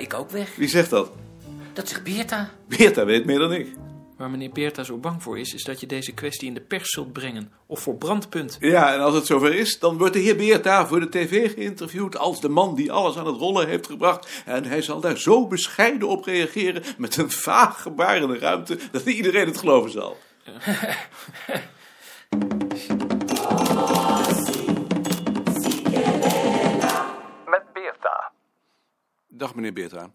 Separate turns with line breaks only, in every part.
week ook weg.
Wie zegt dat?
Dat zegt Beerta.
Beerta weet meer dan ik.
Waar meneer Beerta zo bang voor is, is dat je deze kwestie in de pers zult brengen. Of voor brandpunt.
Ja, en als het zover is, dan wordt de heer Beerta voor de tv geïnterviewd als de man die alles aan het rollen heeft gebracht. En hij zal daar zo bescheiden op reageren, met een vaag gebaar in de ruimte, dat iedereen het geloven zal. Dag meneer Beerta.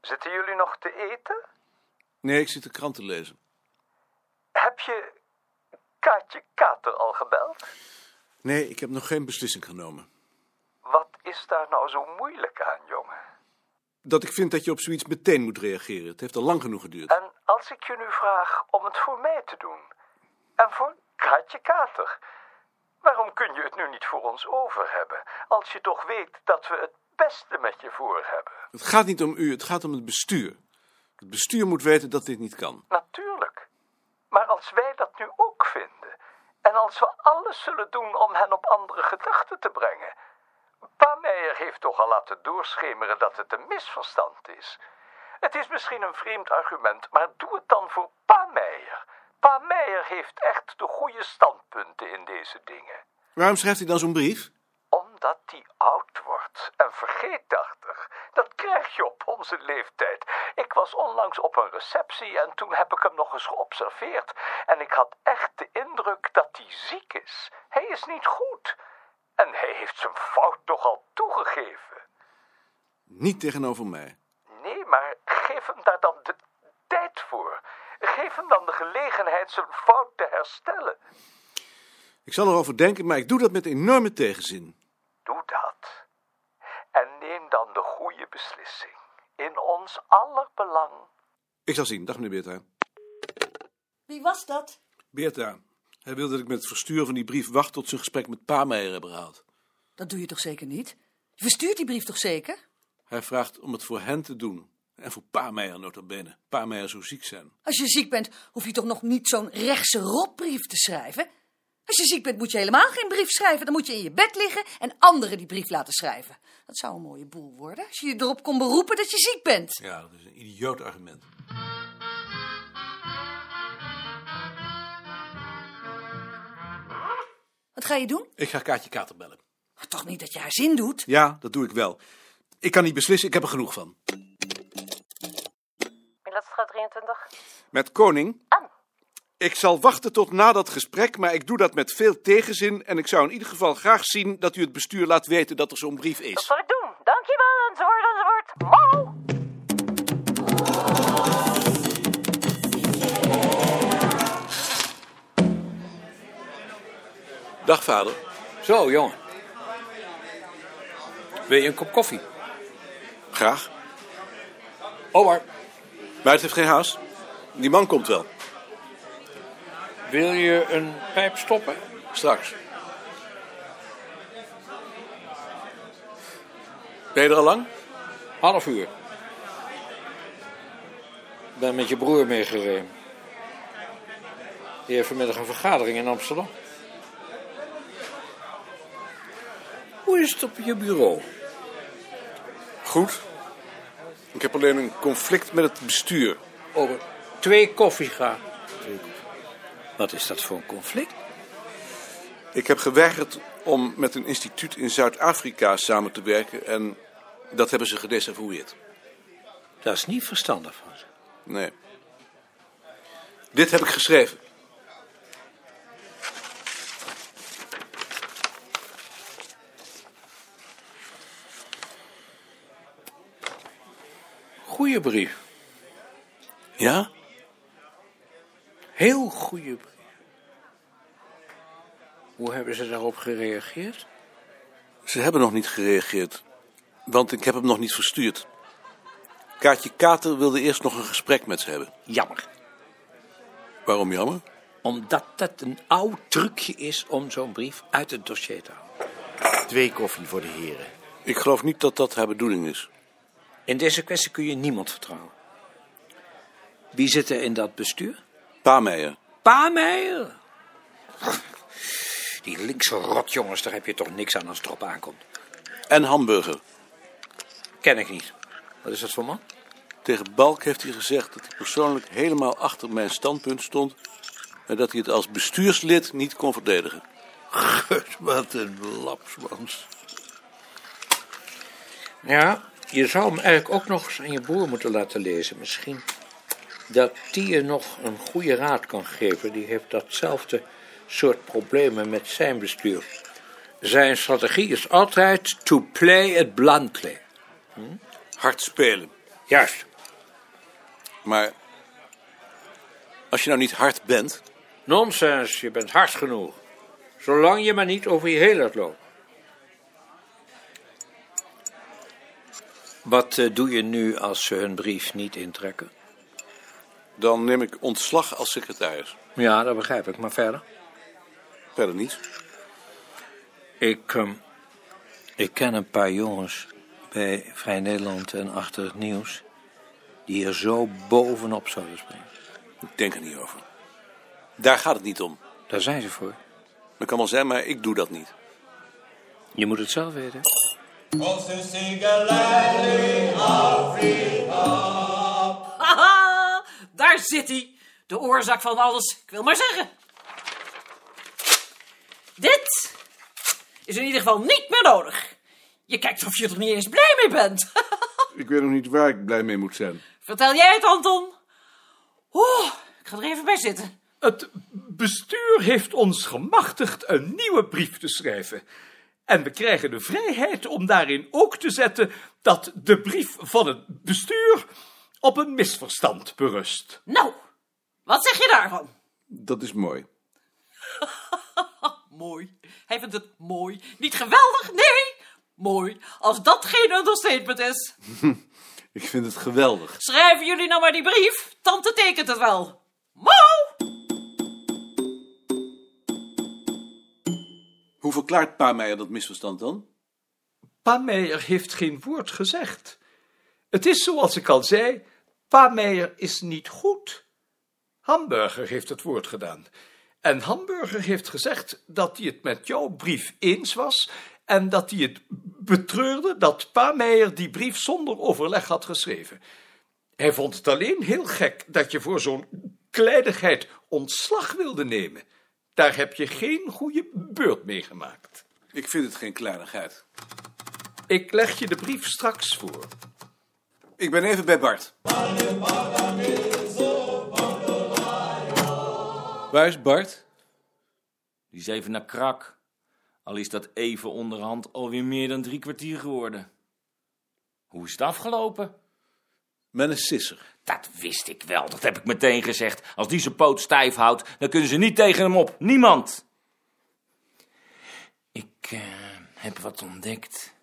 Zitten jullie nog te eten?
Nee, ik zit de krant te lezen.
Heb je Kaatje Kater al gebeld?
Nee, ik heb nog geen beslissing genomen.
Wat is daar nou zo moeilijk aan, jongen?
Dat ik vind dat je op zoiets meteen moet reageren. Het heeft al lang genoeg geduurd.
En als ik je nu vraag om het voor mij te doen, en voor Kaatje Kater, waarom kun je het nu niet voor ons over hebben, als je toch weet dat we het beste met je voor hebben?
Het gaat niet om u, het gaat om het bestuur. Het bestuur moet weten dat dit niet kan.
Natuurlijk. Maar als wij dat nu ook vinden, en als we alles zullen doen om hen op andere gedachten te brengen. Pa Meijer heeft toch al laten doorschemeren dat het een misverstand is. Het is misschien een vreemd argument, maar doe het dan voor Pa Meijer. Pa Meijer heeft echt de goede standpunten in deze dingen.
Waarom schrijft hij dan zo'n brief?
Omdat hij oud wordt en vergeetachtig. Dat krijg je op onze leeftijd. Ik was onlangs op een receptie en toen heb ik hem nog eens geobserveerd. En ik had echt de indruk dat hij ziek is. Hij is niet goed. En hij heeft zijn fout toch al toegegeven.
Niet tegenover mij.
Nee, maar geef hem daar dan de tijd voor. Geef hem dan de gelegenheid zijn fout te herstellen.
Ik zal erover denken, maar ik doe dat met enorme tegenzin.
Doe dat. En neem dan de goede beslissing. In ons aller belang.
Ik zal zien. Dag meneer Beerta.
Wie was dat?
Beerta, hij wil dat ik met het versturen van die brief wacht tot zijn gesprek met Pa Meijer hebben gehaald.
Dat doe je toch zeker niet? Je verstuurt die brief toch zeker?
Hij vraagt om het voor hen te doen. En voor Pa Meijer nota bene. Pa Meijer zo ziek zijn.
Als je ziek bent, hoef je toch nog niet zo'n rechtse rotbrief te schrijven? Als je ziek bent, moet je helemaal geen brief schrijven. Dan moet je in je bed liggen en anderen die brief laten schrijven. Dat zou een mooie boel worden, als je je erop kon beroepen dat je ziek bent.
Ja, dat is een idioot argument.
Wat ga je doen?
Ik ga Kaatje Kater bellen.
Maar toch niet dat je haar zin doet?
Ja, dat doe ik wel. Ik kan niet beslissen, ik heb er genoeg van.
Milatstraat 23.
Met Koning? Ik zal wachten tot na dat gesprek, maar ik doe dat met veel tegenzin. En ik zou in ieder geval graag zien dat u het bestuur laat weten dat er zo'n brief
Dat
is.
zal ik doen. Dankjewel, enzovoort, enzovoort. Mauw!
Dag vader.
Zo, jongen. Wil je een kop koffie?
Graag.
Omar,
Maar het heeft geen haast. Die man komt wel.
Wil je een pijp stoppen?
Straks. Ben je er al lang?
Half uur. Ik ben met je broer meegereden. Die heeft vanmiddag een vergadering in Amsterdam. Hoe is het op je bureau?
Goed. Ik heb alleen een conflict met het bestuur.
Over twee koffie graag. Wat is dat voor een conflict?
Ik heb geweigerd om met een instituut in Zuid-Afrika samen te werken en dat hebben ze gedesavoueerd.
Dat is niet verstandig van ze.
Nee. Dit heb ik geschreven.
Goeie brief.
Ja?
Heel goede brief. Hoe hebben ze daarop gereageerd?
Ze hebben nog niet gereageerd, want ik heb hem nog niet verstuurd. Kaatje Kater wilde eerst nog een gesprek met ze hebben.
Jammer.
Waarom jammer?
Omdat het een oud trucje is om zo'n brief uit het dossier te houden.
Twee koffie voor de heren.
Ik geloof niet dat dat haar bedoeling is.
In deze kwestie kun je niemand vertrouwen. Wie zit er in dat bestuur?
Pa Meijer.
Pa Meijer. Die linkse rotjongens, daar heb je toch niks aan als het erop aankomt.
En Hamburger.
Ken ik niet. Wat is dat voor man?
Tegen Balk heeft hij gezegd dat hij persoonlijk helemaal achter mijn standpunt stond... en dat hij het als bestuurslid niet kon verdedigen.
Gut, wat een lapsmans. Ja, je zou hem eigenlijk ook nog eens aan je broer moeten laten lezen. Misschien dat die je nog een goede raad kan geven. Die heeft datzelfde soort problemen met zijn bestuur. Zijn strategie is altijd to play it bluntly.
Hard spelen.
Juist.
Maar als je nou niet hard bent...
Nonsens, je bent hard genoeg. Zolang je maar niet over je heel laat lopen. Wat eh, doe je nu als ze hun brief niet intrekken?
Dan neem ik ontslag als secretaris.
Ja, dat begrijp ik, maar verder.
Verder niets.
Ik, ehm, ik ken een paar jongens bij Vrij Nederland en Achter het Nieuws... die er zo bovenop zouden springen.
Ik denk er niet over. Daar gaat het niet om.
Daar zijn ze voor.
Dat kan wel zijn, maar ik doe dat niet.
Je moet het zelf weten.
Haha, daar zit hij. De oorzaak van alles. Ik wil maar zeggen. Dit is in ieder geval niet meer nodig. Je kijkt of je er niet eens blij mee bent.
Ik weet nog niet waar ik blij mee moet zijn.
Vertel jij het, Anton? Oeh, ik ga er even bij zitten.
Het bestuur heeft ons gemachtigd een nieuwe brief te schrijven. En we krijgen de vrijheid om daarin ook te zetten dat de brief van het bestuur op een misverstand berust.
Nou, wat zeg je daarvan?
Dat is mooi.
Mooi. Hij vindt het mooi. Niet geweldig, nee. Mooi. Als dat geen understatement is.
Ik vind het geweldig.
Schrijven jullie nou maar die brief. Tante tekent het wel. Mo!
Hoe verklaart Pa Meijer dat misverstand dan?
Pa Meijer heeft geen woord gezegd. Het is zoals ik al zei, Pa Meijer is niet goed. Hamburger heeft het woord gedaan. En Hamburger heeft gezegd dat hij het met jouw brief eens was en dat hij het betreurde dat Pa Meijer die brief zonder overleg had geschreven. Hij vond het alleen heel gek dat je voor zo'n kleinigheid ontslag wilde nemen. Daar heb je geen goede beurt mee gemaakt.
Ik vind het geen kleinigheid.
Ik leg je de brief straks voor.
Ik ben even bij Bart. Waar is Bart?
Die is even naar krak. Al is dat even onderhand alweer meer dan drie kwartier geworden. Hoe is het afgelopen?
Met een sisser.
Dat wist ik wel, dat heb ik meteen gezegd. Als die zijn poot stijf houdt, dan kunnen ze niet tegen hem op. Niemand. Ik eh, heb wat ontdekt.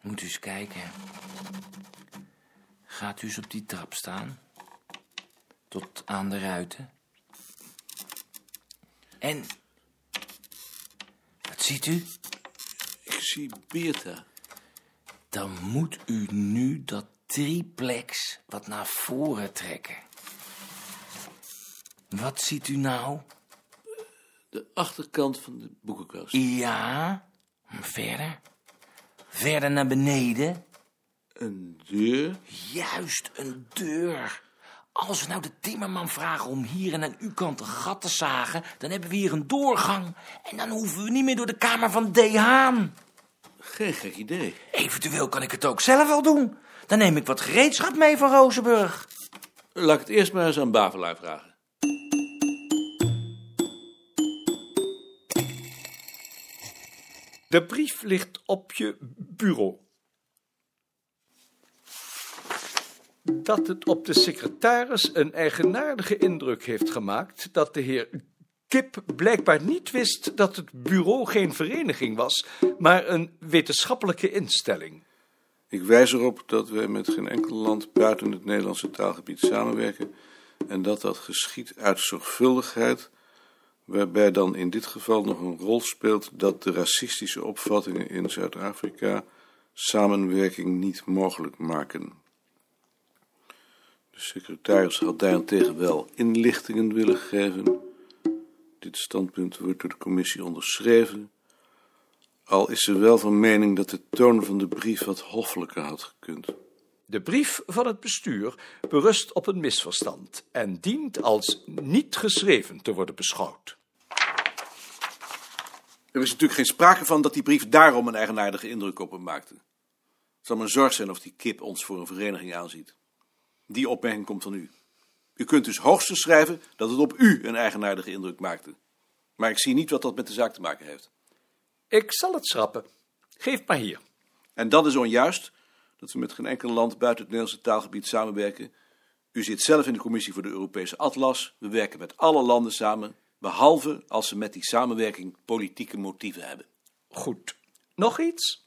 Moet u eens kijken. Gaat u eens op die trap staan. Tot aan de ruiten. En... Wat ziet u?
Ik zie Beerta.
Dan moet u nu dat triplex wat naar voren trekken. Wat ziet u nou?
De achterkant van de boekenkast.
Ja, verder. Verder naar beneden.
Een deur.
Juist, een deur. Als we nou de timmerman vragen om hier en aan uw kant een gat te zagen, dan hebben we hier een doorgang. En dan hoeven we niet meer door de kamer van D. Haan.
Geen gek idee.
Eventueel kan ik het ook zelf wel doen. Dan neem ik wat gereedschap mee van Rozenburg.
Laat ik het eerst maar eens aan Bavelaar vragen.
De brief ligt op je bureau. Dat het op de secretaris een eigenaardige indruk heeft gemaakt dat de heer Kip blijkbaar niet wist dat het bureau geen vereniging was, maar een wetenschappelijke instelling.
Ik wijs erop dat wij met geen enkel land buiten het Nederlandse taalgebied samenwerken en dat dat geschiet uit zorgvuldigheid, waarbij dan in dit geval nog een rol speelt dat de racistische opvattingen in Zuid-Afrika samenwerking niet mogelijk maken. De secretaris had daarentegen wel inlichtingen willen geven. Dit standpunt wordt door de commissie onderschreven, al is ze wel van mening dat de toon van de brief wat hoffelijker had gekund.
De brief van het bestuur berust op een misverstand en dient als niet geschreven te worden beschouwd.
Er is natuurlijk geen sprake van dat die brief daarom een eigenaardige indruk op hem maakte. Het zal me een zorg zijn of die kip ons voor een vereniging aanziet. Die opmerking komt van u. U kunt dus hoogstens schrijven dat het op u een eigenaardige indruk maakte. Maar ik zie niet wat dat met de zaak te maken heeft.
Ik zal het schrappen. Geef maar hier.
En dat is onjuist dat we met geen enkel land buiten het Nederlandse taalgebied samenwerken. U zit zelf in de commissie voor de Europese Atlas. We werken met alle landen samen, behalve als ze met die samenwerking politieke motieven hebben.
Goed. Nog iets?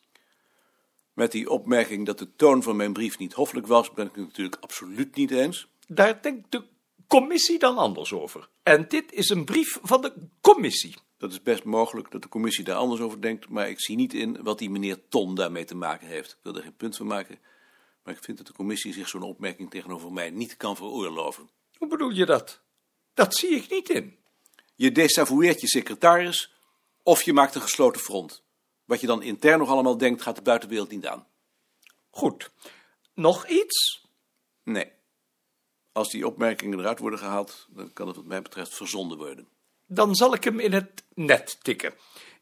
Met die opmerking dat de toon van mijn brief niet hoffelijk was, ben ik het natuurlijk absoluut niet eens.
Daar denkt de commissie dan anders over. En dit is een brief van de commissie.
Dat is best mogelijk dat de commissie daar anders over denkt, maar ik zie niet in wat die meneer Ton daarmee te maken heeft. Ik wil er geen punt van maken, maar ik vind dat de commissie zich zo'n opmerking tegenover mij niet kan veroorloven.
Hoe bedoel je dat? Dat zie ik niet in.
Je desavoueert je secretaris of je maakt een gesloten front. Wat je dan intern nog allemaal denkt, gaat de buitenwereld niet aan.
Goed. Nog iets?
Nee. Als die opmerkingen eruit worden gehaald, dan kan het wat mij betreft verzonden worden.
Dan zal ik hem in het net tikken.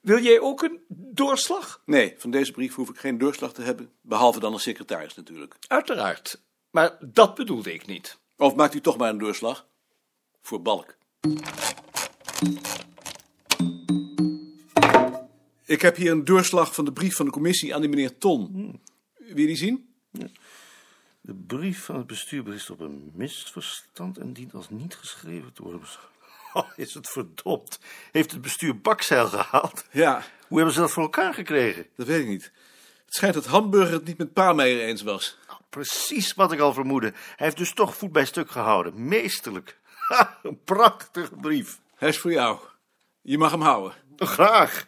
Wil jij ook een doorslag?
Nee, van deze brief hoef ik geen doorslag te hebben, behalve dan een secretaris natuurlijk.
Uiteraard. Maar dat bedoelde ik niet.
Of maakt u toch maar een doorslag? Voor Balk. Ik heb hier een doorslag van de brief van de commissie aan die meneer Ton. Wil je die zien?
De brief van het bestuur berust op een misverstand en dient als niet geschreven te worden beschouwd. Oh, is het verdomd. Heeft het bestuur bakzeil gehaald?
Ja,
Hoe hebben ze dat voor elkaar gekregen?
dat weet ik niet. Het schijnt dat Hamburger het niet met Paameijer eens was.
Nou, precies wat ik al vermoedde. Hij heeft dus toch voet bij stuk gehouden. Meesterlijk. Ha, een prachtige brief.
Hij is voor jou. Je mag hem houden.
Graag.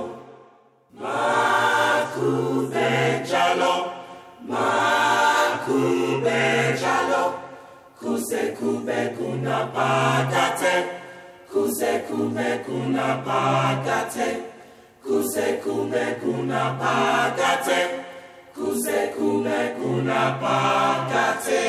Kusekube kunapakate. Kusekube kunapakate.
Kusekube kunapakate. Kusekube kunapakate.